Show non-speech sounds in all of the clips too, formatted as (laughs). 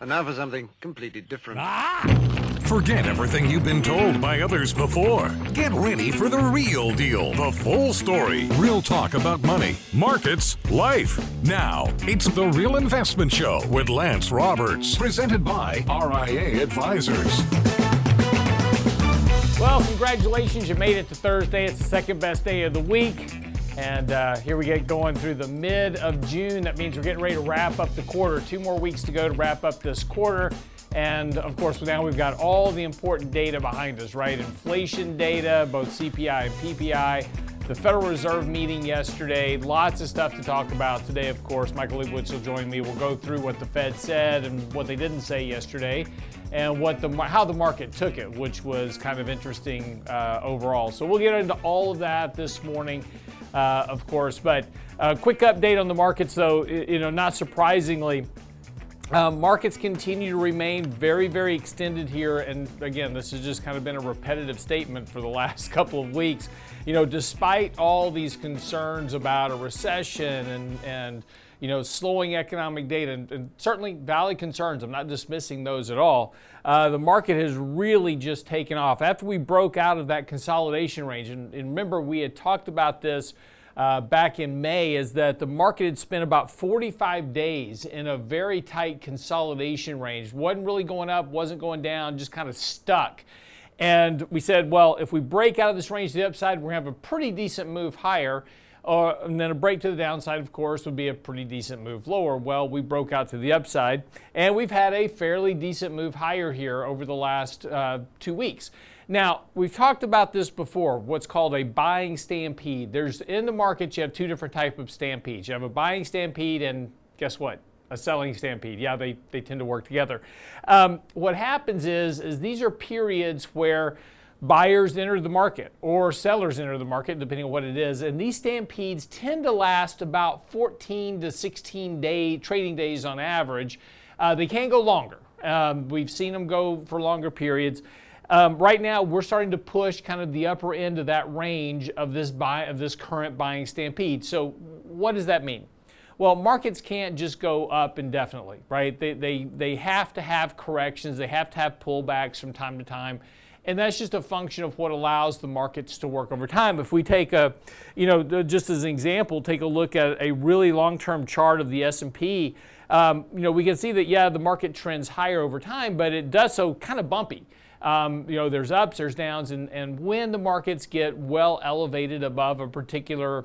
And now for something completely different. Ah! Forget everything you've been told by others before. Get ready for the real deal, the full story. Real talk about money, markets, life. Now, it's the Real Investment Show with Lance Roberts, presented by RIA Advisors. Well, congratulations, you made it to Thursday. It's the second best day of the week. And uh, here we get going through the mid of June. That means we're getting ready to wrap up the quarter. Two more weeks to go to wrap up this quarter. And of course, now we've got all the important data behind us, right? Inflation data, both CPI and PPI. The Federal Reserve meeting yesterday, lots of stuff to talk about today, of course. Michael Lebowitz will join me. We'll go through what the Fed said and what they didn't say yesterday and what the how the market took it, which was kind of interesting uh, overall. So we'll get into all of that this morning uh, of course. But a uh, quick update on the markets, though, you know, not surprisingly. Uh, markets continue to remain very, very extended here. And again, this has just kind of been a repetitive statement for the (laughs) last couple of weeks. You know, despite all these concerns about a recession and, and you know, slowing economic data, and, and certainly valid concerns, I'm not dismissing those at all. Uh, the market has really just taken off. After we broke out of that consolidation range, and, and remember, we had talked about this. Uh, back in May is that the market had spent about 45 days in a very tight consolidation range. Wasn't really going up, wasn't going down, just kind of stuck. And we said, well, if we break out of this range to the upside, we're going to have a pretty decent move higher. Uh, and then a break to the downside, of course, would be a pretty decent move lower. Well, we broke out to the upside, and we've had a fairly decent move higher here over the last uh, two weeks. Now, we've talked about this before, what's called a buying stampede. There's in the market, you have two different types of stampedes. You have a buying stampede, and guess what? A selling stampede. Yeah, they, they tend to work together. Um, what happens is, is these are periods where buyers enter the market or sellers enter the market, depending on what it is. And these stampedes tend to last about 14 to 16 day trading days on average. Uh, they can go longer. Um, we've seen them go for longer periods. Um, right now, we're starting to push kind of the upper end of that range of this buy of this current buying stampede. So, what does that mean? Well, markets can't just go up indefinitely, right? They, they, they have to have corrections, they have to have pullbacks from time to time and that's just a function of what allows the markets to work over time. If we take a, you know, just as an example, take a look at a really long-term chart of the S&P, um, you know, we can see that yeah, the market trends higher over time, but it does so kind of bumpy. Um, you know, there's ups, there's downs, and, and when the markets get well elevated above a particular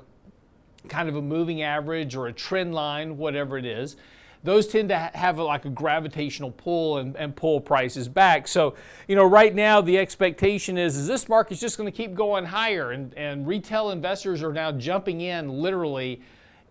kind of a moving average or a trend line, whatever it is, those tend to have a, like a gravitational pull and, and pull prices back. So, you know, right now the expectation is, is this market's just going to keep going higher, and, and retail investors are now jumping in literally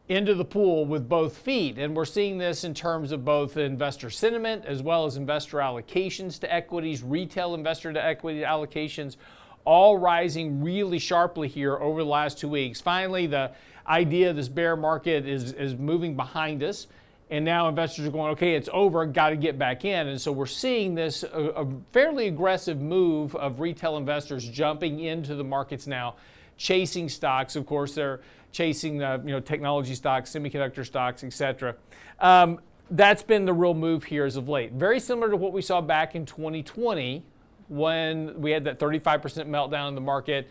into the pool with both feet. And we're seeing this in terms of both investor sentiment as well as investor allocations to equities, retail investor to equity allocations, all rising really sharply here over the last two weeks. Finally, the idea this bear market is, is moving behind us. And now investors are going, okay, it's over, got to get back in. And so we're seeing this a, a, fairly aggressive move of retail investors jumping into the markets now, chasing stocks. Of course, they're chasing the you know technology stocks, semiconductor stocks, etc. Um, that's been the real move here as of late. Very similar to what we saw back in 2020 when we had that 35% meltdown in the market.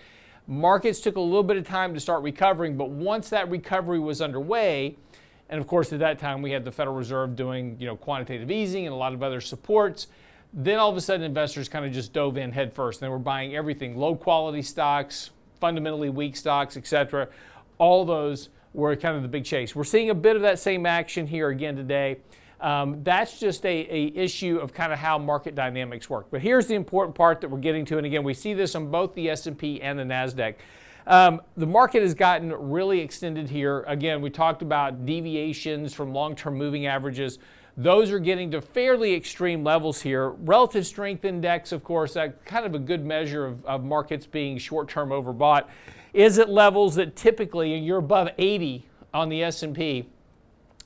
Markets took a little bit of time to start recovering, but once that recovery was underway, and of course, at that time, we had the Federal Reserve doing you know, quantitative easing and a lot of other supports. Then all of a sudden, investors kind of just dove in headfirst. They were buying everything low quality stocks, fundamentally weak stocks, etc. All those were kind of the big chase. We're seeing a bit of that same action here again today. Um, that's just a, a issue of kind of how market dynamics work. But here's the important part that we're getting to, and again, we see this on both the S&P and the Nasdaq. Um, the market has gotten really extended here. Again, we talked about deviations from long term moving averages. Those are getting to fairly extreme levels here. Relative strength index, of course, that kind of a good measure of, of markets being short term overbought, is at levels that typically you're above 80 on the S&P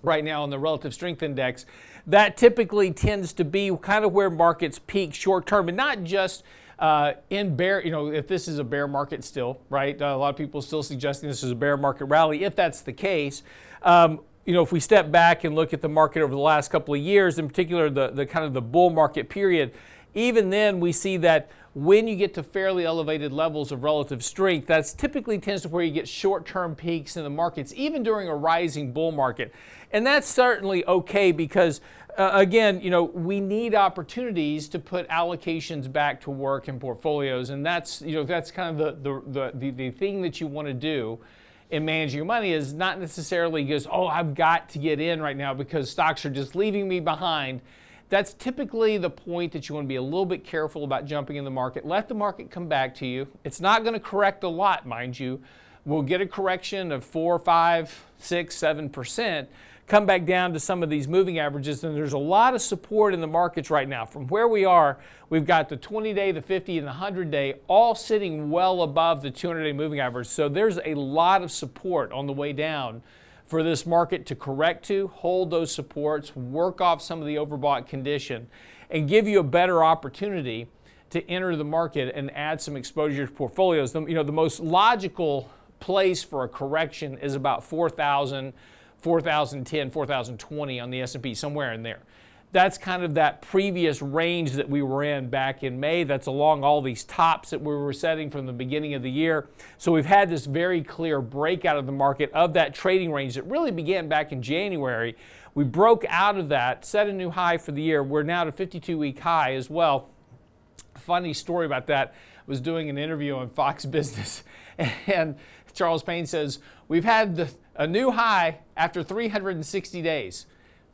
right now on the relative strength index. That typically tends to be kind of where markets peak short term, and not just uh, in bear, you know, if this is a bear market still, right? Uh, a lot of people still suggesting this is a bear market rally. If that's the case, um, you know, if we step back and look at the market over the last couple of years, in particular the, the kind of the bull market period, even then we see that when you get to fairly elevated levels of relative strength, that's typically tends to where you get short-term peaks in the markets, even during a rising bull market. And that's certainly okay because uh, again, you know, we need opportunities to put allocations back to work in portfolios, and that's you know that's kind of the the the, the thing that you want to do in managing your money is not necessarily just oh I've got to get in right now because stocks are just leaving me behind. That's typically the point that you want to be a little bit careful about jumping in the market. Let the market come back to you. It's not going to correct a lot, mind you. We'll get a correction of four, five, six, seven percent come back down to some of these moving averages, and there's a lot of support in the markets right now. From where we are, we've got the 20 day, the 50, and the 100 day all sitting well above the 200 day moving average. So there's a lot of support on the way down for this market to correct to, hold those supports, work off some of the overbought condition, and give you a better opportunity to enter the market and add some exposure to portfolios. The, you know, the most logical place for a correction is about 4,000 4010, 4020 on the S&P, somewhere in there. That's kind of that previous range that we were in back in May. That's along all these tops that we were setting from the beginning of the year. So we've had this very clear breakout of the market of that trading range that really began back in January. We broke out of that, set a new high for the year. We're now at a 52 week high as well. Funny story about that. Was doing an interview on Fox (laughs) Business, and Charles Payne says, We've had the a new high after 360 days.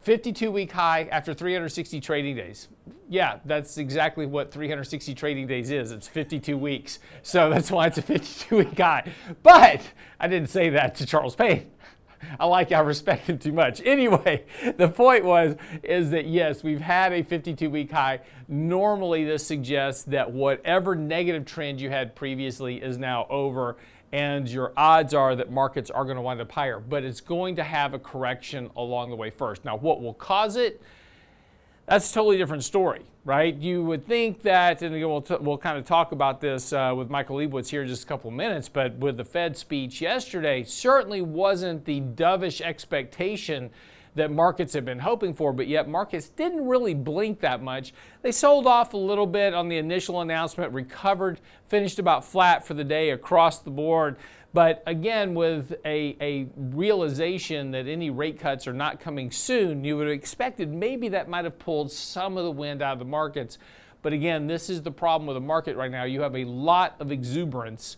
52 week high after 360 trading days. Yeah, that's exactly what 360 trading days is. It's 52 weeks. So (laughs) that's why it's a 52 week high. But I didn't say that to Charles Payne. (laughs) I like I respect him too much. (laughs) Anyway, the point was is that yes, we've had a 52 week high. Normally this suggests that whatever negative trend you had previously is now over and your odds are that markets are going to wind up higher, but it's going to have a correction along the way first. Now, what will cause it? That's a totally different story, right? You would think that, and we'll, t- we'll kind of talk about this uh, with Michael Lebowitz here in just a couple of minutes, but with the Fed speech yesterday, certainly wasn't the dovish expectation that markets have been hoping for, but yet markets didn't really blink that much. They sold off a little bit on the initial announcement, recovered, finished about flat for the day across the board. But again, with a, a realization that any rate cuts are not coming soon, you would have expected maybe that might have pulled some of the wind out of the markets. But again, this is the problem with the market right now. You have a lot of exuberance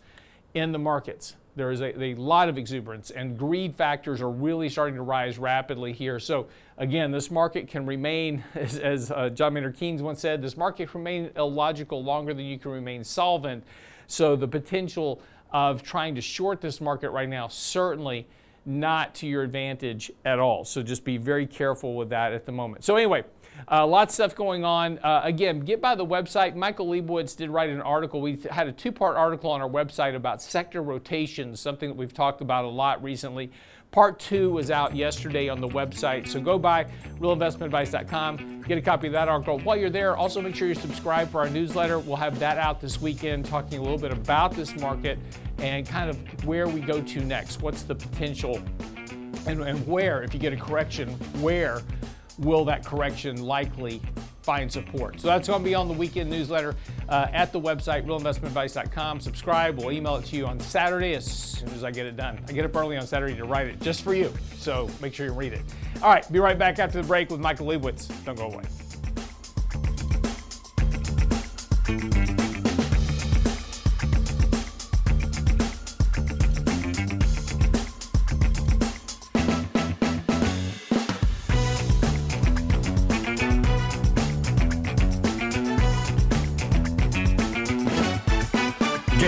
in the markets. There is a, a, lot of exuberance, and greed factors are really starting to rise rapidly here. So, again, this market can remain, (laughs) as, as uh, John Maynard Keynes once said, this market can remain illogical longer than you can remain solvent. So, the potential of trying to short this market right now certainly not to your advantage at all. So, just be very careful with that at the moment. So, anyway, uh, lots of stuff going on. Uh, again, get by the website. Michael Lebowitz did write an article. We had a two part article on our website about sector rotations, something that we've talked about a lot recently. Part two was out yesterday on the website. So go by realinvestmentadvice.com, get a copy of that article. While you're there, also make sure you subscribe for our newsletter. We'll have that out this weekend, talking a little bit about this market and kind of where we go to next. What's the potential and, and where, if you get a correction, where will that correction likely find support? So that's going to be on the weekend newsletter uh, at the website, realinvestmentadvice.com. Subscribe. We'll email it to you on Saturday as soon as I get it done. I get up early on Saturday to write it just for you. So make sure you read it. All right, be right back after the break with Michael Lebowitz. Don't go away.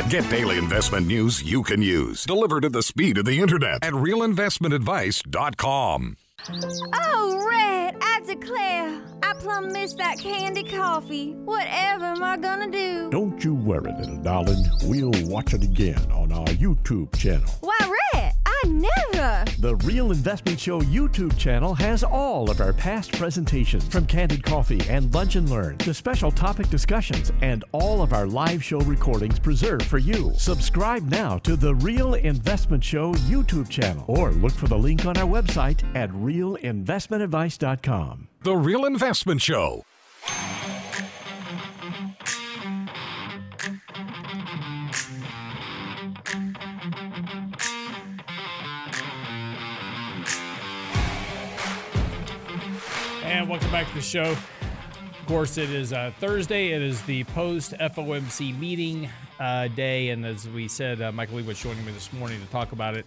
Get daily investment news you can use, delivered at the speed of the internet at realinvestmentadvice.com. Oh, Red, I declare, I plumb missed that Candid Coffee. Whatever am I gonna do? Don't you worry, little darling. We'll watch it again on our YouTube channel. Why, Red, I I never. The Real Investment Show YouTube channel has all of our past presentations from Candid Coffee and Lunch and Learn to special topic discussions and all of our live show recordings preserved for you. Subscribe now to the Real Investment Show YouTube channel or look for the link on our website at realinvestmentadvice.com. The Real Investment Show. And welcome back to the show. Of course, it is uh, Thursday. It is the post FOMC meeting uh, day. And as we said, uh, Michael Lebowitz joining me this morning to talk about it.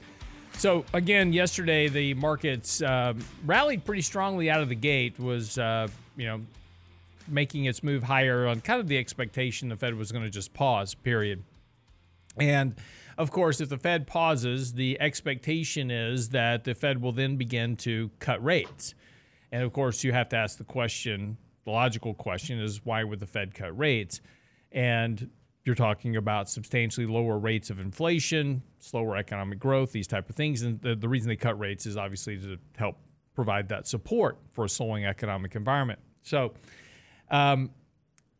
So, again, yesterday the markets um, rallied pretty strongly out of the gate, was, uh, you know, making its move higher on kind of the expectation the Fed was going to just pause, period. And of course, if the Fed pauses, the expectation is that the Fed will then begin to cut rates. And of course, you have to ask the question the logical question is why would the Fed cut rates? And you're talking about substantially lower rates of inflation, slower economic growth, these type of things. And the, the reason they cut rates is obviously to help provide that support for a slowing economic environment. So, um,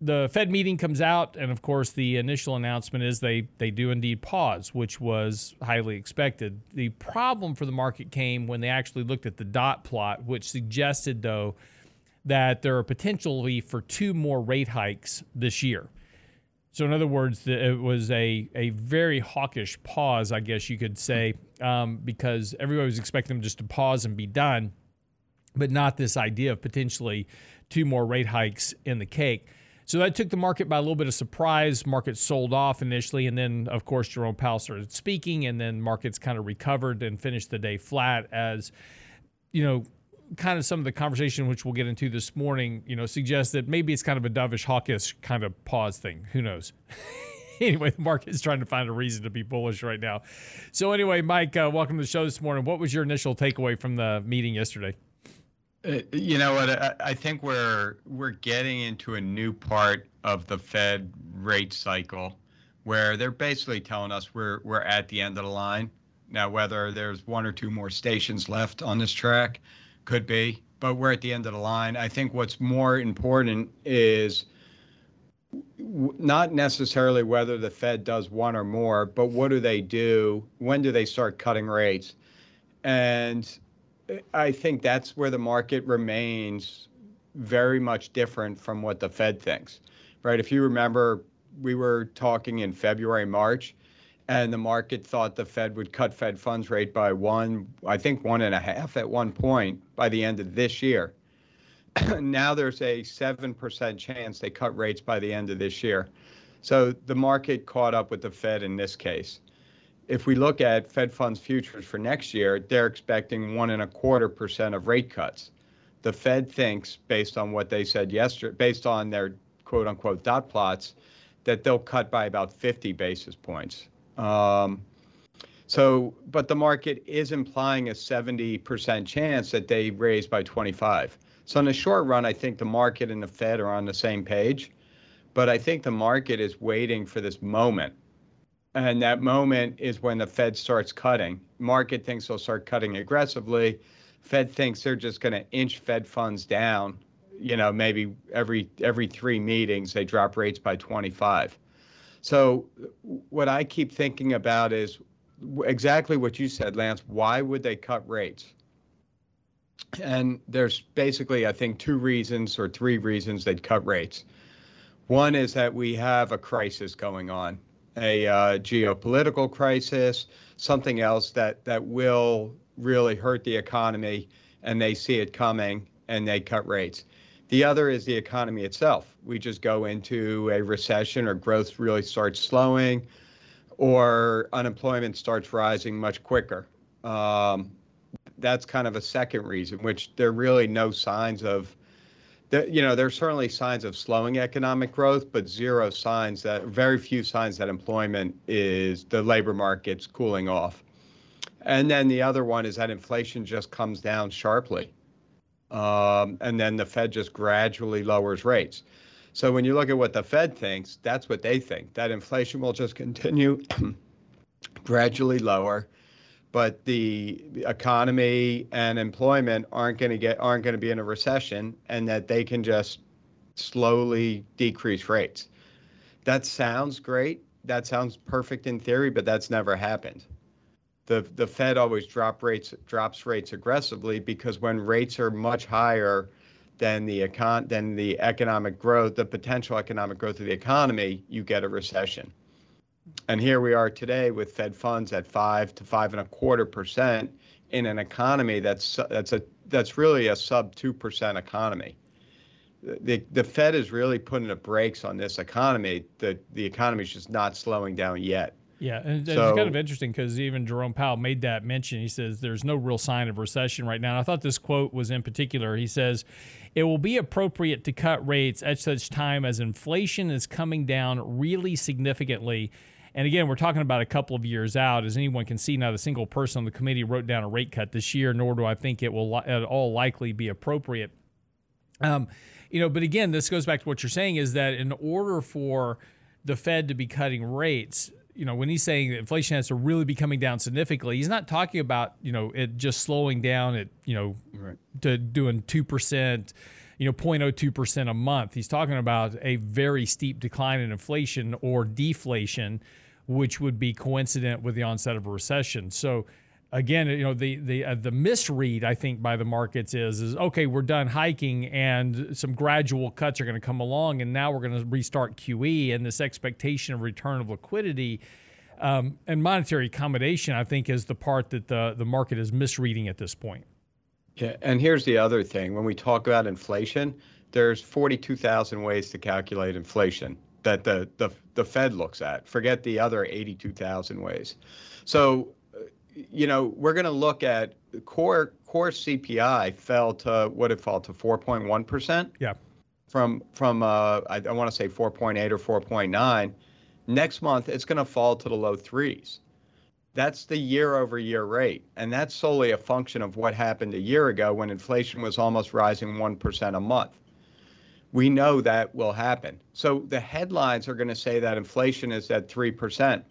the Fed meeting comes out, and of course, the initial announcement is they they do indeed pause, which was highly expected. The problem for the market came when they actually looked at the dot plot, which suggested though that there are potentially for two more rate hikes this year. So, in other words, it was a, a very hawkish pause, I guess you could say, um, because everybody was expecting them just to pause and be done, but not this idea of potentially two more rate hikes in the cake. So that took the market by a little bit of surprise. Markets sold off initially, and then, of course, Jerome Powell started speaking, and then markets kind of recovered and finished the day flat as, you know, kind of some of the conversation which we'll get into this morning, you know, suggests that maybe it's kind of a dovish, hawkish kind of pause thing. Who knows? (laughs) anyway, the market is trying to find a reason to be bullish right now. So anyway, Mike, uh, welcome to the show this morning. What was your initial takeaway from the meeting yesterday? Uh, you know what? I, I think we're we're getting into a new part of the Fed rate cycle, where they're basically telling us we're we're at the end of the line. Now, whether there's one or two more stations left on this track, could be, but we're at the end of the line. I think what's more important is not necessarily whether the Fed does one or more, but what do they do? When do they start cutting rates? And I think that's where the market remains very much different from what the Fed thinks, right? If you remember, we were talking in February, March, and the market thought the Fed would cut Fed funds rate by one, I think one and a half at one point by the end of this year. (clears throat) now there's a 7% chance they cut rates by the end of this year. So the market caught up with the Fed in this case if we look at Fed funds futures for next year, they're expecting one and a quarter percent of rate cuts. The Fed thinks, based on what they said yesterday, based on their quote unquote dot plots, that they'll cut by about 50 basis points. Um, so, but the market is implying a 70% chance that they raise by 25. So, in the short run, I think the market and the Fed are on the same page. But I think the market is waiting for this moment and that moment is when the Fed starts cutting. Market thinks they'll start cutting aggressively. Fed thinks they're just going to inch Fed funds down. You know, maybe every every three meetings they drop rates by 25. So what I keep thinking about is exactly what you said, Lance. Why would they cut rates? And there's basically, I think, two reasons or three reasons they'd cut rates. One is that we have a crisis going on a uh, geopolitical crisis, something else that, that will really hurt the economy, and they see it coming and they cut rates. The other is the economy itself. We just go into a recession or growth really starts slowing or unemployment starts rising much quicker. Um, that's kind of a second reason, which there are really no signs of you know, there's certainly signs of slowing economic growth, but zero signs that, very few signs that employment is, the labor market's cooling off. And then the other one is that inflation just comes down sharply. Um, and then the Fed just gradually lowers rates. So when you look at what the Fed thinks, that's what they think that inflation will just continue (clears throat) gradually lower. But the economy and employment aren't going to get aren't going to be in a recession, and that they can just slowly decrease rates. That sounds great. That sounds perfect in theory, but that's never happened. The the Fed always drop rates drops rates aggressively because when rates are much higher than the econ than the economic growth, the potential economic growth of the economy, you get a recession. And here we are today with Fed funds at five to five and a quarter percent in an economy that's that's a that's really a sub two percent economy. The the Fed is really putting the brakes on this economy. The the economy is just not slowing down yet. Yeah, and so, it's kind of interesting because even Jerome Powell made that mention. He says there's no real sign of recession right now. And I thought this quote was in particular. He says, It will be appropriate to cut rates at such time as inflation is coming down really significantly and again, we're talking about a couple of years out. As anyone can see, not a single person on the committee wrote down a rate cut this year, nor do I think it will at all likely be appropriate. Um, you know, but again, this goes back to what you're saying is that in order for the Fed to be cutting rates, you know, when he's saying that inflation has to really be coming down significantly, he's not talking about, you know, it just slowing down at, you know, right. to doing 2%, you know 0.02% a month. He's talking about a very steep decline in inflation or deflation, which would be coincident with the onset of a recession. So again, you know, the the uh, the misread I think by the markets is is okay, we're done hiking and some gradual cuts are going to come along, and now we're going to restart QE and this expectation of return of liquidity. Um, and monetary accommodation, I think, is the part that the the market is misreading at this point. Yeah, and here's the other thing. When we talk about inflation, there's 42,000 ways to calculate inflation that the, the, the Fed looks at. Forget the other 82,000 ways. So, you know, we're going to look at core core CPI fell to what it fell to 4.1%. Yeah. From from uh, I, I want to say 4.8 or 4.9. Next month, it's going to fall to the low threes. That's the year over year rate. And that's solely a function of what happened a year ago when inflation was almost rising 1% a month. We know that will happen. So the headlines are going to say that inflation is at 3%,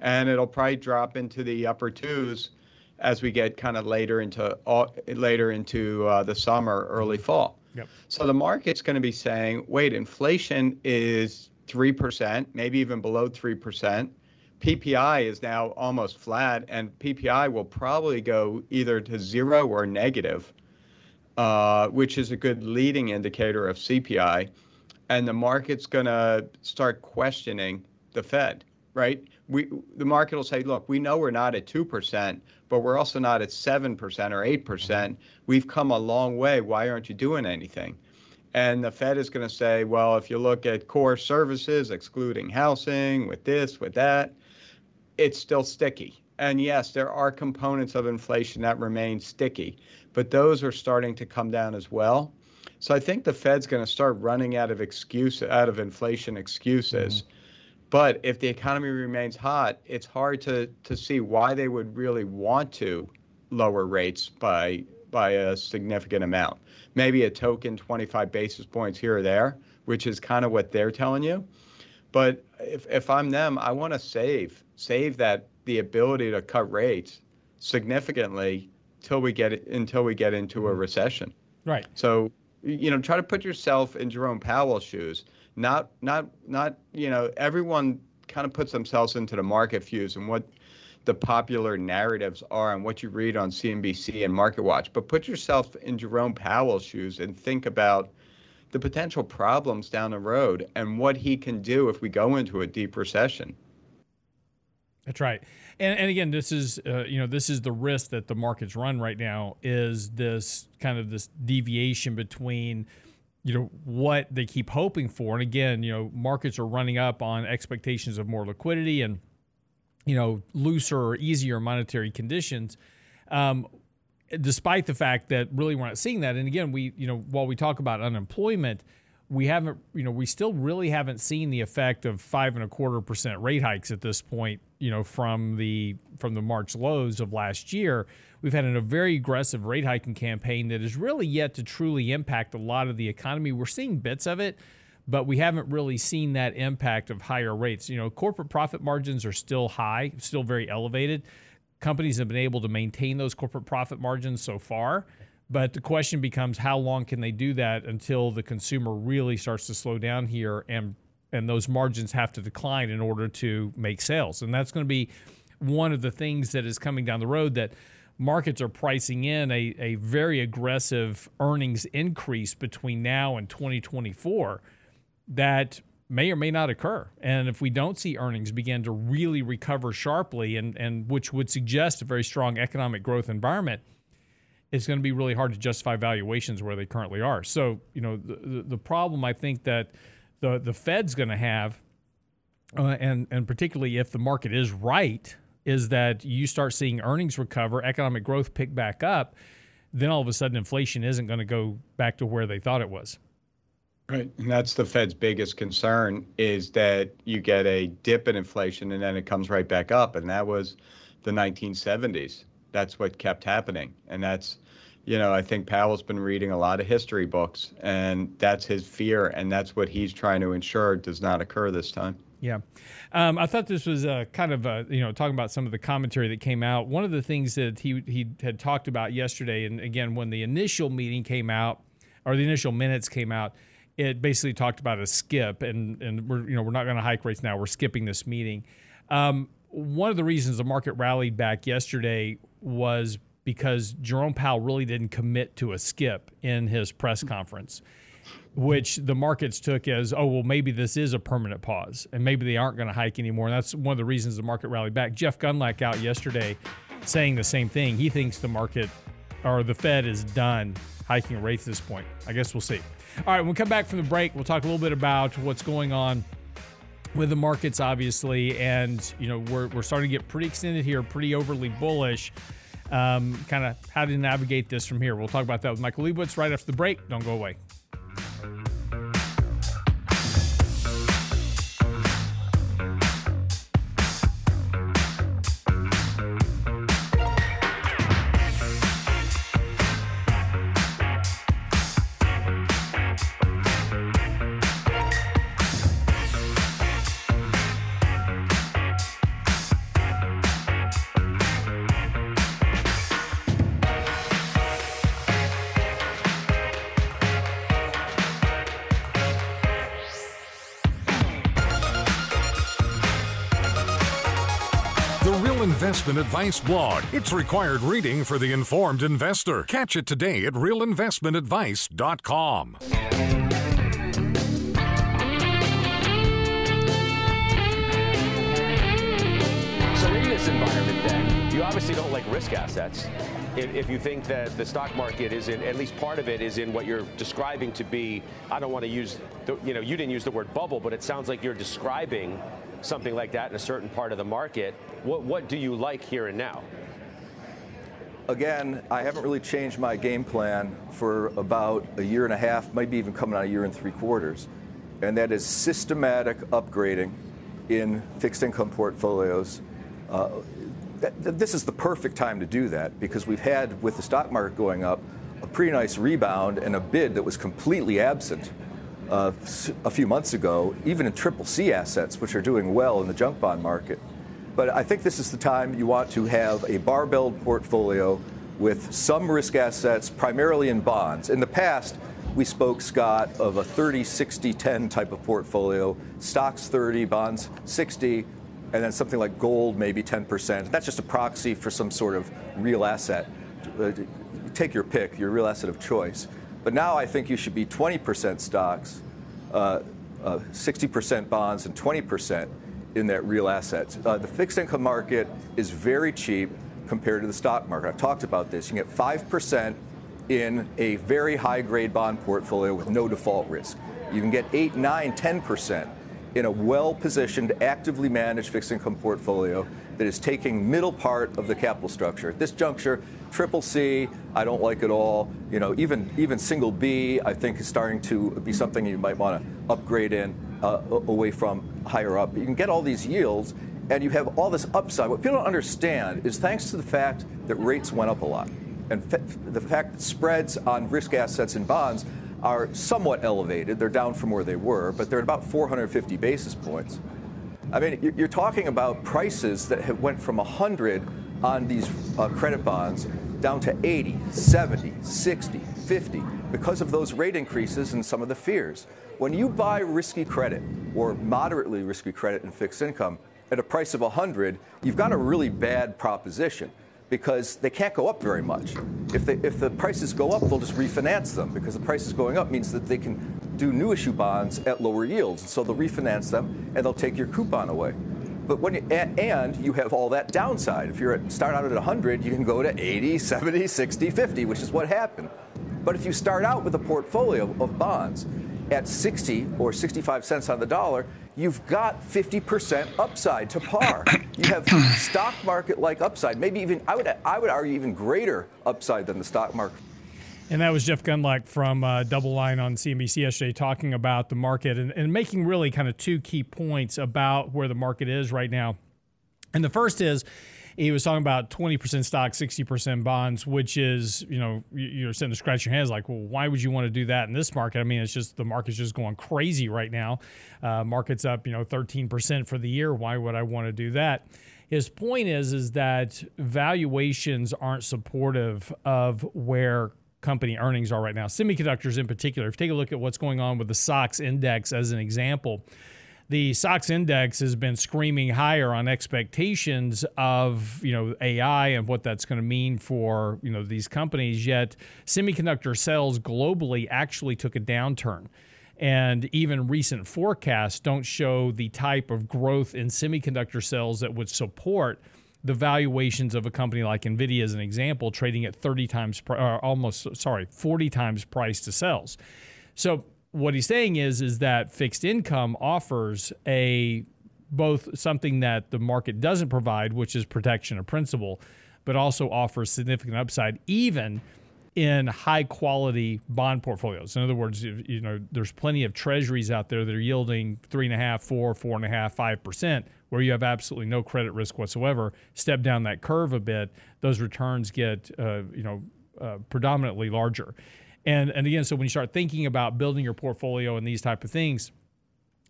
and it'll probably drop into the upper twos as we get kind of later into uh, later into uh, the summer, early fall. Yep. So the market's going to be saying, wait, inflation is 3%, maybe even below 3%. PPI is now almost flat, and PPI will probably go either to zero or negative, uh, which is a good leading indicator of CPI. And the market's going to start questioning the Fed, right? We, the market will say, look, we know we're not at 2%, but we're also not at 7% or 8%. We've come a long way. Why aren't you doing anything? And the Fed is going to say, well, if you look at core services, excluding housing, with this, with that, it's still sticky. And yes, there are components of inflation that remain sticky, but those are starting to come down as well. So I think the Fed's going to start running out of excuse out of inflation excuses. Mm-hmm. But if the economy remains hot, it's hard to to see why they would really want to lower rates by by a significant amount. Maybe a token 25 basis points here or there, which is kind of what they're telling you. But if, if I'm them, I want to save save that the ability to cut rates significantly till we get until we get into a mm-hmm. recession. Right. So you know, try to put yourself in Jerome Powell's shoes. Not not not you know, everyone kind of puts themselves into the market views and what the popular narratives are and what you read on CNBC and MarketWatch, But put yourself in Jerome Powell's shoes and think about the potential problems down the road and what he can do if we go into a deep recession. That's right. And, and again, this is uh, you know this is the risk that the markets run right now is this kind of this deviation between you know what they keep hoping for, and again, you know markets are running up on expectations of more liquidity and you know looser or easier monetary conditions. Um, despite the fact that really we're not seeing that. And again, we, you know, while we talk about unemployment, we haven't, you know, we still really haven't seen the effect of five and a quarter percent rate hikes at this point, you know, from the from the March lows of last year. We've had a very aggressive rate hiking campaign that is really yet to truly impact a lot of the economy. We're seeing bits of it, but we haven't really seen that impact of higher rates. You know, corporate profit margins are still high, still very elevated companies have been able to maintain those corporate profit margins so far. But the question becomes how long can they do that until the consumer really starts to slow down here and and those margins have to decline in order to make sales. And that's going to be one of the things that is coming down the road that markets are pricing in a, a very aggressive earnings increase between now and 2024 that may or may not occur. And if we don't see earnings begin to really recover sharply and, and which would suggest a very strong economic growth environment – it's going to be really hard to justify valuations where they currently are. So, you know, the, the problem I think that the, the Fed's going to have, uh, and, and particularly if the market is right, is that you start seeing earnings recover, economic growth pick back up, then all of a sudden inflation isn't going to go back to where they thought it was. Right. And that's the Fed's biggest concern is that you get a dip in inflation and then it comes right back up. And that was the 1970s that's what kept happening. And that's, you know, I think Powell's been reading a lot of history books, and that's his fear, and that's what he's trying to ensure does not occur this time. Yeah. Um, I thought this was kind of, uh, you know, talking about some of the commentary that came out. One of the things that he, he had talked about yesterday, and again, when the initial meeting came out, or the initial minutes came out, it basically talked about a skip, and, and we're, you know, we're not going to hike rates now. We're skipping this meeting. Um, one of the reasons the market rallied back yesterday was because Jerome Powell really didn't commit to a skip in his press conference, which the markets took as, oh, well, maybe this is a permanent pause and maybe they aren't going to hike anymore. And that's one of the reasons the market rallied back. Jeff Gundlach out yesterday saying the same thing. He thinks the market or the Fed is done hiking rates at this point. I guess we'll see. All right, when we come back from the break, we'll talk a little bit about what's going on with the markets, obviously, and you know we're, we're starting to get pretty extended here, pretty overly bullish. Um, kind of how to navigate this from here. We'll talk about that with Michael Lebowitz right after the break. Don't go away. Investment Advice blog. It's required reading for the informed investor. Catch it today at realinvestmentadvice.com. So, in this environment, then, you obviously don't like risk assets. If, if you think that the stock market is in, at least part of it is in what you're describing to be, I don't want to use, the, you know, you didn't use the word bubble, but it sounds like you're describing something like that in a certain part of the market. What, what do you like here and now? Again, I haven't really changed my game plan for about a year and a half, maybe even coming on a year and three quarters. And that is systematic upgrading in fixed income portfolios. Uh, this is the perfect time to do that because we've had, with the stock market going up, a pretty nice rebound and a bid that was completely absent uh, a few months ago, even in triple C assets, which are doing well in the junk bond market. But I think this is the time you want to have a barbelled portfolio with some risk assets, primarily in bonds. In the past, we spoke, Scott, of a 30, 60, 10 type of portfolio, stocks 30, bonds 60, and then something like gold, maybe 10%. That's just a proxy for some sort of real asset. Uh, take your pick, your real asset of choice. But now I think you should be 20% stocks, uh, uh, 60% bonds, and 20% in that real assets. Uh, the fixed income market is very cheap compared to the stock market. I've talked about this. You can get 5% in a very high grade bond portfolio with no default risk. You can get 8, 9, 10% in a well positioned, actively managed fixed income portfolio that is taking middle part of the capital structure. At this juncture, triple C, I don't like at all. You know, even even single B, I think is starting to be something you might want to upgrade in uh, away from higher up. You can get all these yields, and you have all this upside. What people don't understand is thanks to the fact that rates went up a lot, and the fact that spreads on risk assets and bonds are somewhat elevated. They're down from where they were, but they're at about 450 basis points. I mean, you're talking about prices that have went from 100 on these uh, credit bonds down to 80, 70, 60, 50 because of those rate increases and some of the fears. When you buy risky credit or moderately risky credit in fixed income at a price of 100, you've got a really bad proposition because they can't go up very much. If, they, if the prices go up, they'll just refinance them because the prices going up means that they can do new issue bonds at lower yields. So they'll refinance them and they'll take your coupon away. But when you, and you have all that downside. If you're at, start out at 100, you can go to 80, 70, 60, 50, which is what happened. But if you start out with a portfolio of bonds at 60 or 65 cents on the dollar, you've got 50% upside to par. You have (clears throat) stock market like upside, maybe even I would I would argue even greater upside than the stock market. And that was Jeff Gundlach from uh, DoubleLine on CNBC yesterday talking about the market and, and making really kind of two key points about where the market is right now. And the first is he was talking about 20% stock, 60% bonds, which is, you know, you're sitting to scratch your hands like, well, why would you want to do that in this market? I mean, it's just the market's just going crazy right now. Uh, market's up, you know, 13% for the year. Why would I want to do that? His point is, is that valuations aren't supportive of where company earnings are right now. Semiconductors in particular. If you take a look at what's going on with the SOX index as an example, the SOX index has been screaming higher on expectations of you know AI and what that's going to mean for you know these companies. Yet semiconductor sales globally actually took a downturn. And even recent forecasts don't show the type of growth in semiconductor sales that would support the valuations of a company like Nvidia, as an example, trading at 30 times, or almost sorry, 40 times price to sales. So what he's saying is, is that fixed income offers a both something that the market doesn't provide, which is protection of principal, but also offers significant upside, even in high quality bond portfolios. In other words, you know, there's plenty of treasuries out there that are yielding three and a half, four, four and a half, five percent where you have absolutely no credit risk whatsoever, step down that curve a bit, those returns get uh, you know uh, predominantly larger. And and again, so when you start thinking about building your portfolio and these type of things,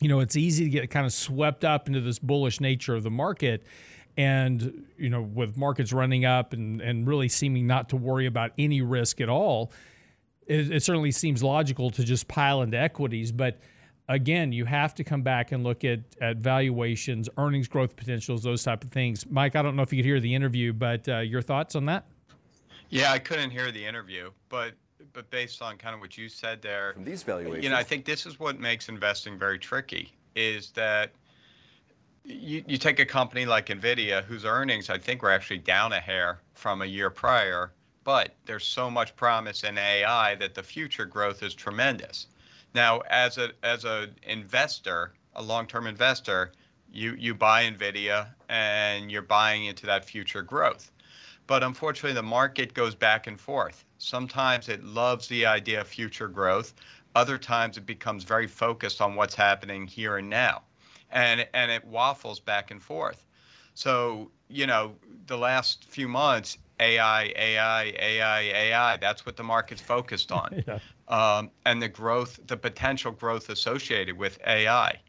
you know, it's easy to get kind of swept up into this bullish nature of the market. And, you know, with markets running up and, and really seeming not to worry about any risk at all, it, it certainly seems logical to just pile into equities. But again, you have to come back and look at, at valuations, earnings growth potentials, those type of things. Mike, I don't know if you could hear the interview, but uh, your thoughts on that? Yeah, I couldn't hear the interview, but but based on kind of what you said there, from these valuations, you know, I think this is what makes investing very tricky. Is that you, you take a company like Nvidia, whose earnings I think were actually down a hair from a year prior, but there's so much promise in AI that the future growth is tremendous. Now, as a as a investor, a long-term investor, you you buy Nvidia and you're buying into that future growth. But unfortunately, the market goes back and forth. Sometimes it loves the idea of future growth. Other times it becomes very focused on what's happening here and now. And and it waffles back and forth. So, you know, the last few months, AI, AI, AI, AI. That's what the market's focused on. (laughs) yeah. Um, and the growth, the potential growth associated with AI.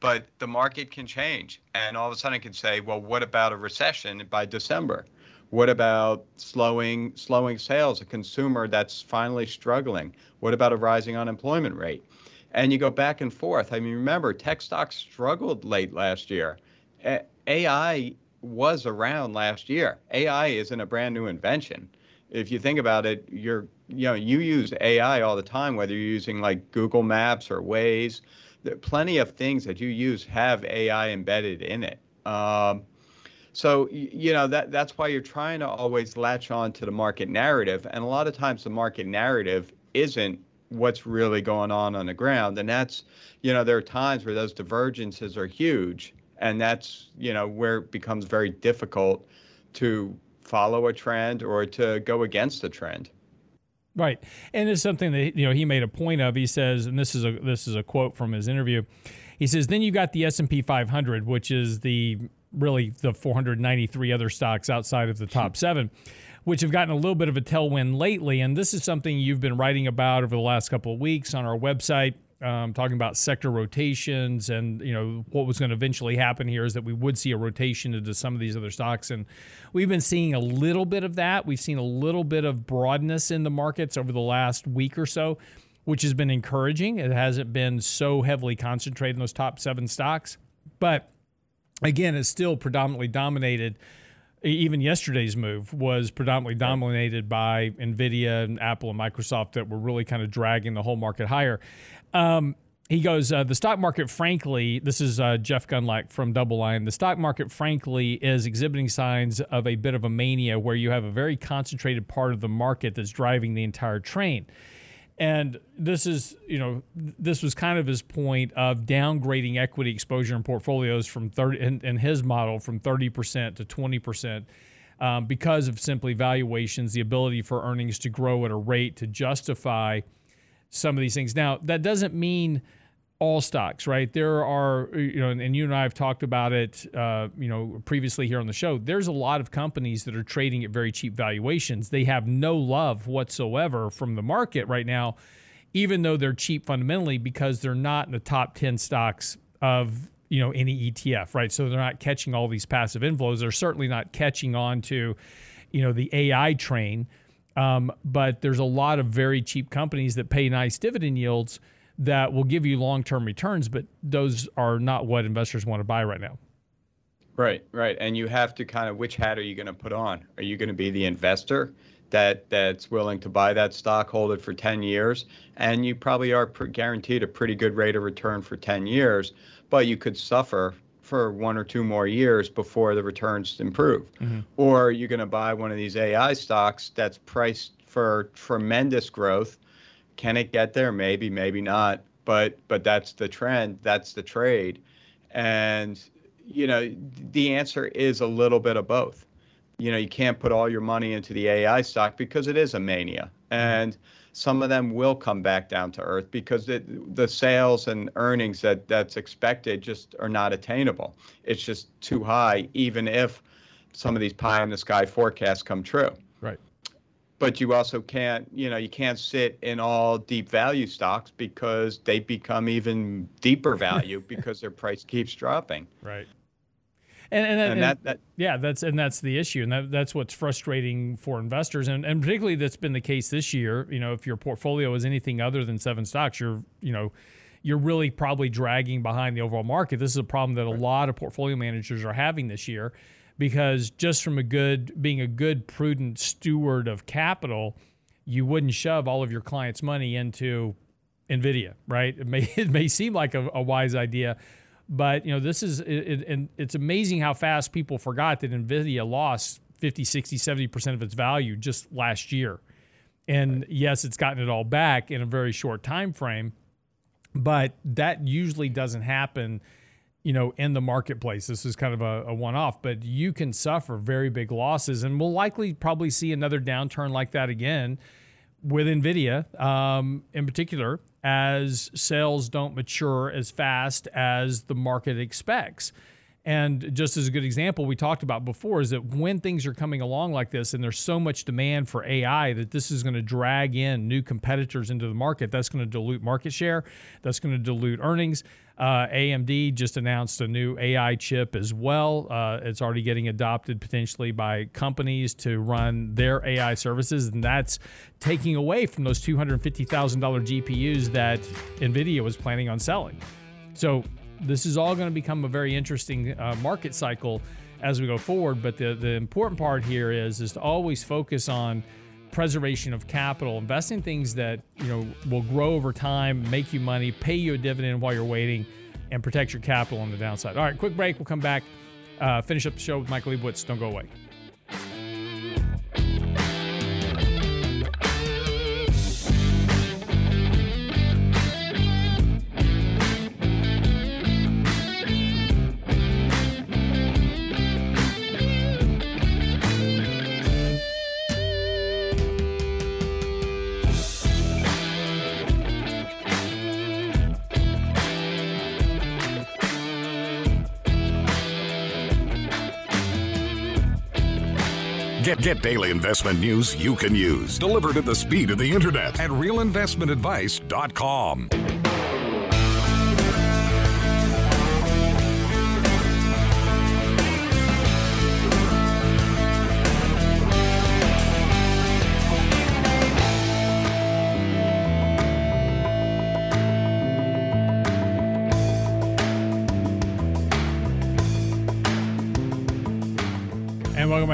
But the market can change. And all of a sudden it can say, well, what about a recession by December? What about slowing slowing sales, a consumer that's finally struggling? What about a rising unemployment rate? And you go back and forth. I mean, remember, tech stocks struggled late last year. A- AI was around last year. AI isn't a brand new invention. If you think about it, you're you know you use AI all the time, whether you're using like Google Maps or Waze. There plenty of things that you use have AI embedded in it. Um, so you know that that's why you're trying to always latch on to the market narrative, and a lot of times the market narrative isn't what's really going on on the ground, and that's you know there are times where those divergences are huge, and that's you know where it becomes very difficult to follow a trend or to go against a trend. Right, and it's something that you know he made a point of. He says, and this is a this is a quote from his interview. He says, then you got the S and P 500, which is the really the 493 other stocks outside of the top hmm. seven, which have gotten a little bit of a tailwind lately. And this is something you've been writing about over the last couple of weeks on our website um, talking about sector rotations, and you know what was going to eventually happen here is that we would see a rotation into some of these other stocks, and we've been seeing a little bit of that. We've seen a little bit of broadness in the markets over the last week or so, which has been encouraging. It hasn't been so heavily concentrated in those top seven stocks, but again, it's still predominantly dominated even yesterday's move was predominantly dominated by Nvidia and Apple and Microsoft that were really kind of dragging the whole market higher. Um, he goes, uh, the stock market, frankly, this is uh, Jeff Gundlach from DoubleLine. The stock market, frankly, is exhibiting signs of a bit of a mania where you have a very concentrated part of the market that's driving the entire train. And this is, you know, this was kind of his point of downgrading equity exposure in portfolios from 30, in, in his model, from 30% to 20%. Um, because of simply valuations, the ability for earnings to grow at a rate to justify some of these things. Now, that doesn't mean all stocks, right? There are, you know, and you and I have talked about it, uh, you know, previously here on the show. There's a lot of companies that are trading at very cheap valuations. They have no love whatsoever from the market right now, even though they're cheap fundamentally because they're not in the top 10 stocks of, you know, any ETF, right? So they're not catching all these passive inflows. They're certainly not catching on to, you know, the AI train. Um, but there's a lot of very cheap companies that pay nice dividend yields that will give you long term returns, but those are not what investors want to buy right now. Right, right. And you have to kind of which hat are you going to put on? Are you going to be the investor that that's willing to buy that stock, hold it for 10 years, and you probably are guaranteed a pretty good rate of return for 10 years, but you could suffer for one or two more years before the returns improve. Mm-hmm. Or you're going to buy one of these AI stocks that's priced for tremendous growth can it get there? Maybe, maybe not. But but that's the trend. That's the trade, and you know the answer is a little bit of both. You know you can't put all your money into the AI stock because it is a mania, and some of them will come back down to earth because it, the sales and earnings that that's expected just are not attainable. It's just too high, even if some of these pie in the sky forecasts come true Right. but you also can't you know you can't sit in all deep value stocks because they become even deeper value (laughs) because their price keeps dropping right and, and, and, and that, that, yeah that's and that's the issue. And that, that's what's frustrating for investors. And, and particularly that's been the case this year you know if your portfolio is anything other than seven stocks you're you know you're really probably dragging behind the overall market. This is a problem that a lot of portfolio managers are having this year because just from a good being a good prudent steward of capital, you wouldn't shove all of your clients' money into Nvidia, right? It may (laughs) it may seem like a, a wise idea, but you know this is it, and it's amazing how fast people forgot that Nvidia lost 50, 60, 70% of its value just last year. And yes, it's gotten it all back in a very short time frame, but that usually doesn't happen you know, in the marketplace. This is kind of a, a one off, but you can suffer very big losses. And we'll likely probably see another downturn like that again with NVIDIA um, in particular as sales don't mature as fast as the market expects. And just as a good example, we talked about before is that when things are coming along like this and there's so much demand for AI that this is going to drag in new competitors into the market, that's going to dilute market share, that's going to dilute earnings. Uh, AMD just announced a new AI chip as well. Uh, it's already getting adopted potentially by companies to run their AI services, and that's taking away from those $250,000 GPUs that NVIDIA was planning on selling. So this is all going to become a very interesting uh, market cycle as we go forward. But the, the important part here is is to always focus on preservation of capital, invest in things that you know will grow over time, make you money, pay you a dividend while you're waiting, and protect your capital on the downside. All right, quick break. We'll come back, uh, finish up the show with Michael Lebowitz. Don't go away. Get daily investment news you can use, delivered at the speed of the internet at realinvestmentadvice.com.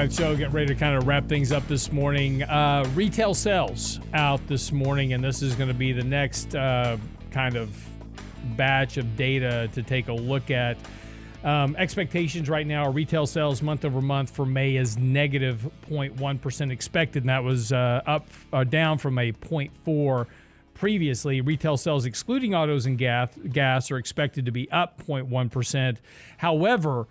The show. Getting ready to kind of wrap things up this morning. Uh, retail sales out this morning, and this is going to be the next uh, kind of batch of data to take a look at. Um, expectations right now are retail sales month over month for May is negative 0.1% expected, and that was uh, up uh, down from a 0.4 previously. Retail sales excluding autos and gas, gas are expected to be up 0.1%. However,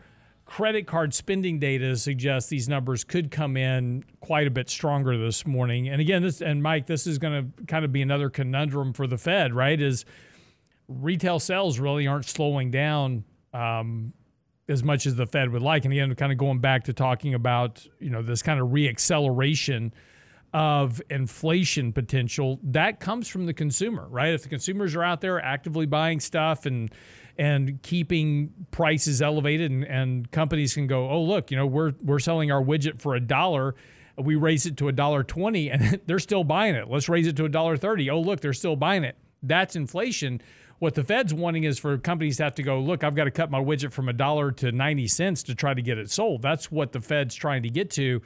credit card spending data suggests these numbers could come in quite a bit stronger this morning. And again, this and Mike, this is going to kind of be another conundrum for the Fed, right? Is retail sales really aren't slowing down um, as much as the Fed would like. And again, kind of going back to talking about you know this kind of reacceleration of inflation potential that comes from the consumer, right? If the consumers are out there actively buying stuff and and keeping prices elevated and, and companies can go, oh look, you know, we're we're selling our widget for a dollar. We raise it to a dollar twenty (laughs) and they're still buying it. Let's raise it to a dollar thirty. Oh look, they're still buying it. That's inflation. What the Fed's wanting is for companies to have to go, look, I've got to cut my widget from a dollar to 90 cents to try to get it sold. That's what the Fed's trying to get to.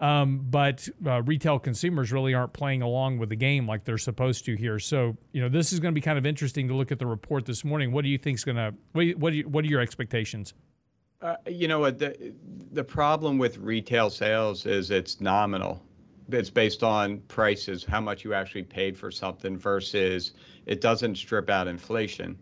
Um, but uh, retail consumers really aren't playing along with the game like they're supposed to here. So, you know, this is going to be kind of interesting to look at the report this morning. What do you think is going to, what, you, what are your expectations? Uh, you know what? The, the problem with retail sales is it's nominal. It's based on prices, how much you actually paid for something versus it doesn't strip out inflation.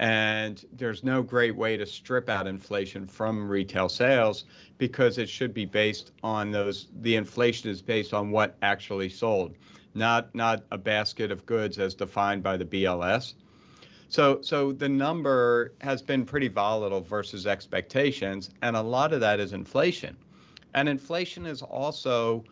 And there's no great way to strip out inflation from retail sales because it should be based on those the inflation is based on what actually sold, not not a basket of goods as defined by the BLS. So so the number has been pretty volatile versus expectations and a lot of that is inflation. And inflation is also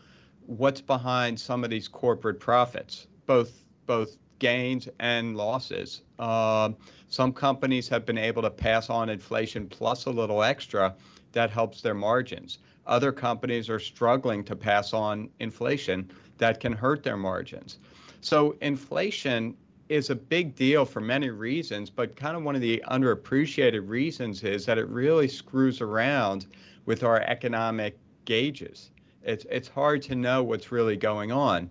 what's behind some of these corporate profits, both both gains and losses. Uh, some companies have been able to pass on inflation plus a little extra that helps their margins. Other companies are struggling to pass on inflation that can hurt their margins. So, inflation is a big deal for many reasons, but kind of one of the underappreciated reasons is that it really screws around with our economic gauges. It's, it's hard to know what's really going on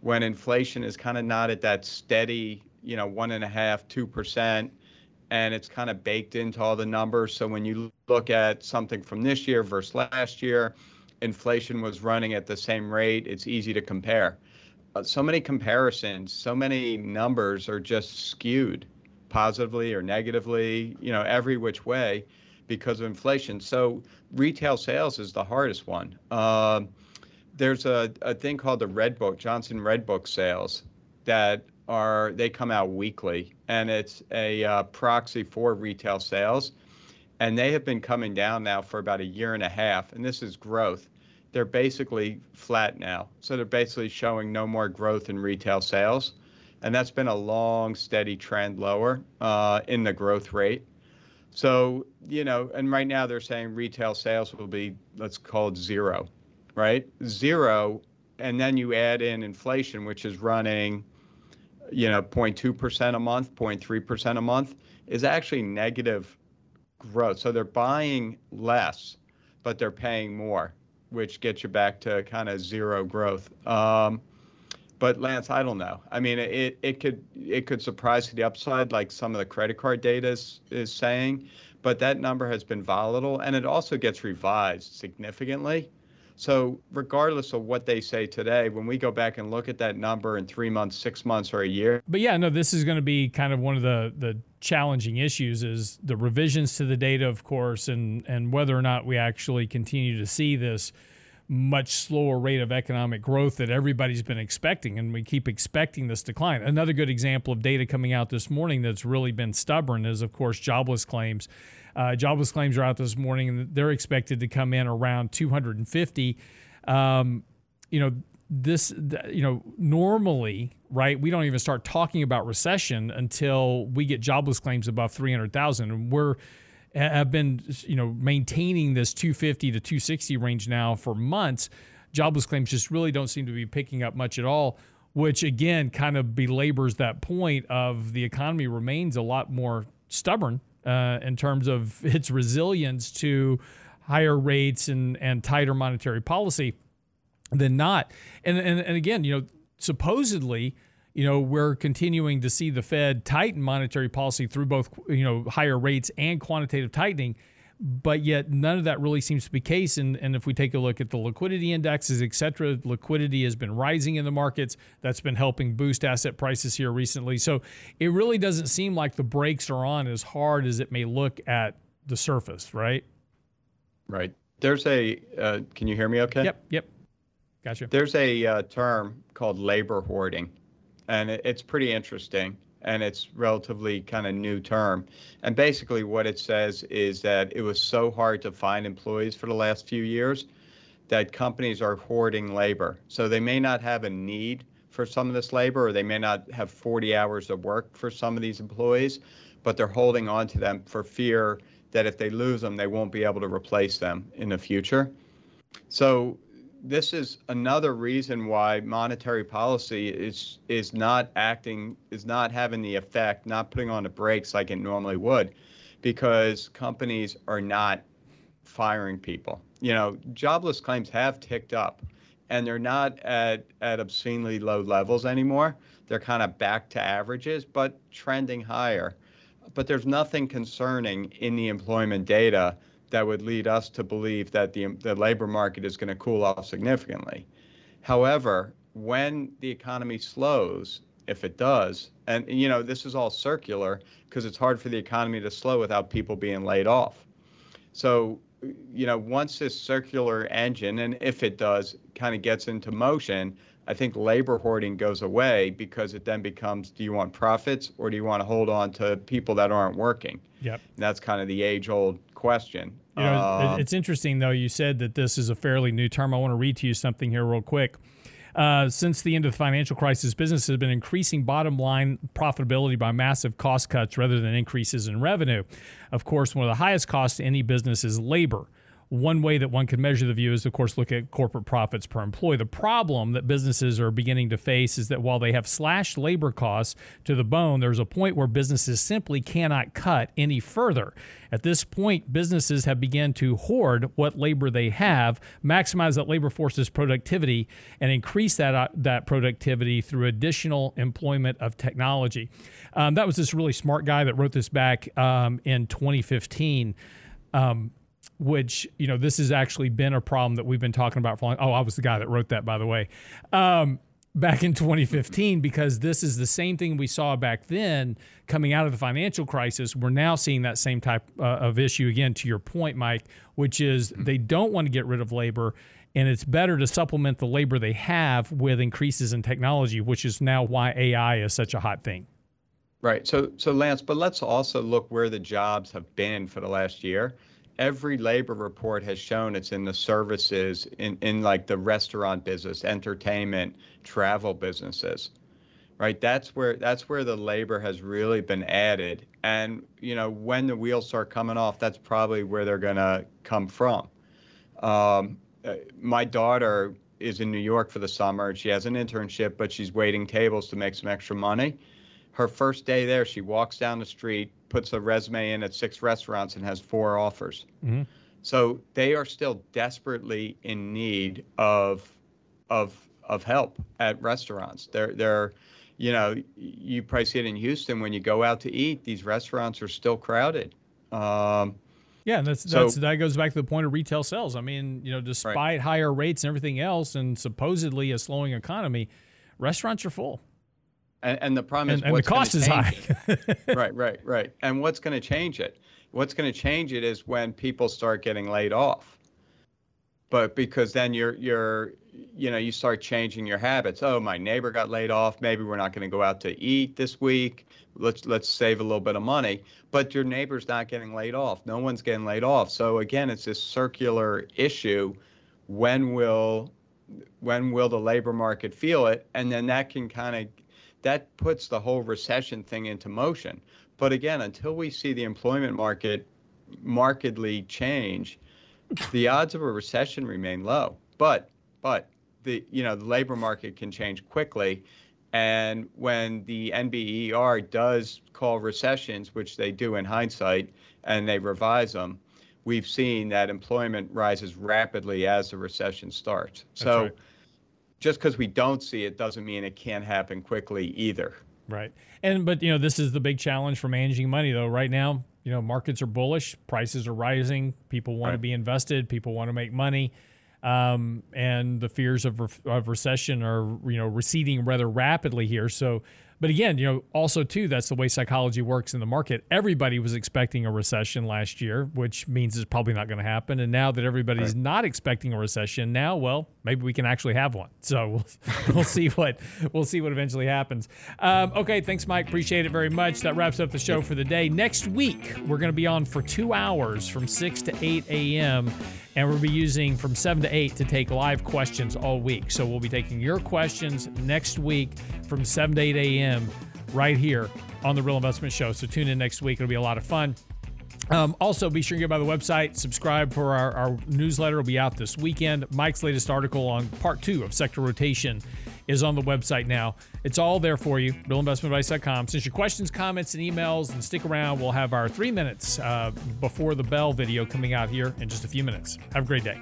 when inflation is kind of not at that steady, you know, one and a half, two percent and it's kind of baked into all the numbers. So when you look at something from this year versus last year, inflation was running at the same rate. It's easy to compare. Uh, so many comparisons, so many numbers are just skewed positively or negatively, you know, every which way because of inflation. So retail sales is the hardest one. Uh, there's a, a thing called the Red Book, Johnson Red Book sales that are they come out weekly, and it's a uh, proxy for retail sales, and they have been coming down now for about a year and a half, and this is growth. They're basically flat now, so they're basically showing no more growth in retail sales, and that's been a long, steady trend lower uh, in the growth rate. So you know, and right now they're saying retail sales will be let's call it zero, right? Zero, and then you add in inflation, which is running you know 0.2% a month 0.3% a month is actually negative growth. So they're buying less but they're paying more which gets you back to kind of zero growth. Um, but lance i don't know. I mean it, it could it could surprise to the upside like some of the credit card data is, is saying but that number has been volatile and it also gets revised significantly so, regardless of what they say today, when we go back and look at that number in three months, six months, or a year. But yeah, no, this is going to be kind of one of the the challenging issues is the revisions to the data, of course, and and whether or not we actually continue to see this much slower rate of economic growth that everybody's been expecting, and we keep expecting this decline. Another good example of data coming out this morning that's really been stubborn is, of course, jobless claims. Uh, jobless claims are out this morning, and they're expected to come in around 250. Um, you know, this, you know, normally, right, we don't even start talking about recession until we get jobless claims above 300,000. And we're, have been, you know, maintaining this 250 to 260 range now for months. Jobless claims just really don't seem to be picking up much at all, which again kind of belabors that point of the economy remains a lot more stubborn uh, in terms of (laughs) its resilience to higher rates and and tighter monetary policy than not. And and, and again, you know, supposedly you know we're continuing to see the Fed tighten monetary policy through both you know higher rates and quantitative tightening but yet none of that really seems to be the case. And, and if we take a look at the liquidity indexes, et cetera, liquidity has been rising in the markets. That's been helping boost asset prices here recently. So it really doesn't seem like the brakes are on as hard as it may look at the surface, right? Right. There's a, uh, can you hear me okay? Yep, yep. Gotcha. There's a uh, term called labor hoarding, and it, it's pretty interesting and it's relatively kind of new term. And basically, what it says is that it was so hard to find employees for the last few years that companies are hoarding labor. So they may not have a need for some of this labor, or they may not have 40 hours of work for some of these employees, but they're holding on to them for fear that if they lose them, they won't be able to replace them in the future. So this is another reason why monetary policy is is not acting is not having the effect not putting on the brakes like it normally would because companies are not firing people. You know jobless claims have ticked up and they're not at at obscenely low levels anymore. They're kind of back to averages but trending higher. But there's nothing concerning in the employment data that would lead us to believe that the, the labor market is going to cool off significantly. However, when the economy slows, if it does, and you know this is all circular because it's hard for the economy to slow without people being laid off. So, you know, once this circular engine, and if it does, kind of gets into motion, I think labor hoarding goes away because it then becomes do you want profits or do you want to hold on to people that aren't working? Yep. And that's kind of the age old question. You know, uh, it's interesting though. You said that this is a fairly new term. I want to read to you something here real quick. Uh, since the end of the financial crisis, businesses have been increasing bottom line profitability by massive cost cuts rather than increases in revenue. Of course, one of the highest costs to any business is labor. One way that one can measure the view is, of course, look at corporate profits per employee. The problem that businesses are beginning to face is that while they have slashed labor costs to the bone, there's a point where businesses simply cannot cut any further. At this point, businesses have begun to hoard what labor they have, maximize that labor force's productivity, and increase that uh, that productivity through additional employment of technology. Um, that was this really smart guy that wrote this back um, in 2015. Um, which you know this has actually been a problem that we've been talking about for long. Oh, I was the guy that wrote that, by the way, um, back in (laughs) 2015, because this is the same thing we saw back then coming out of the financial crisis. We're now seeing that same type uh, of issue again. To your point, Mike, which is they don't want to get rid of labor. And it's better to supplement the labor they have with increases in technology, which is now why AI is such a hot thing. Right. So, so Lance, but let's also look where the jobs have been for the last year every labor report has shown it's in the services in, in like the restaurant business entertainment travel businesses right? That's where that's where the labor has really been added. And you know when the wheels start coming off that's probably where they're going to come from. Um, uh, my daughter is in new york for the summer. She has an internship but she's waiting tables to make some extra money her first day there she walks down the street puts a resume in at six restaurants and has four offers. Mm-hmm. So they are still desperately in need of of of help at restaurants. They're they're you know you probably see it in Houston when you go out to eat. These restaurants are still crowded. Um, yeah, that's, so, that's that goes back to the point of retail sales. I mean, you know, despite right. higher rates and everything else, and supposedly a slowing economy, restaurants are full. And, and the problem is, and, and the cost is high. (laughs) right, right, right. And what's going to change it? What's going to change it is when people start getting laid off. But because then you're you're you know you start changing your habits. Oh, my neighbor got laid off. Maybe we're not going to go out to eat this week. Let's let's save a little bit of money. But your neighbor's not getting laid off. No one's getting laid off. So again, it's this circular issue. When will when will the labor market feel it? And then that can kind of that puts the whole recession thing into motion. But again, until we see the employment market markedly change, the odds of a recession remain low. But but the you know the labor market can change quickly, and when the NBER does call recessions, which they do in hindsight, and they revise them, we've seen that employment rises rapidly as the recession starts. So right. Just because we don't see it doesn't mean it can't happen quickly either. Right. And but you know, this is the big challenge for managing money though. Right now, you know, markets are bullish, prices are rising, people want Right. to be invested, people want to make money. Um, and the fears of, re- of recession are, you know, receding rather rapidly here. So, but again, you know, also too, that's the way psychology works in the market. Everybody was expecting a recession last year, which means it's probably not going to happen. And now that everybody's not expecting a recession, now, well, maybe we can actually have one. So (laughs) we'll, we'll see what we'll see what eventually happens. Um, okay, thanks, Mike. Appreciate it very much. That wraps up the show for the day. Next week, we're going to be on for two hours from six to eight a.m. And we'll be using from 7 to 8 to take live questions all week. So we'll be taking your questions next week from 7 to 8 a.m. right here on the Real Investment Show. So tune in next week. It'll be a lot of fun. Um, also, be sure to get by the website, subscribe for our, our newsletter. will be out this weekend. Mike's latest article on part two of sector rotation is on the website now. It's all there for you, realinvestmentadvice.com. Since your questions, comments, and emails, and stick around, we'll have our three minutes uh, before the bell video coming out here in just a few minutes. Have a great day.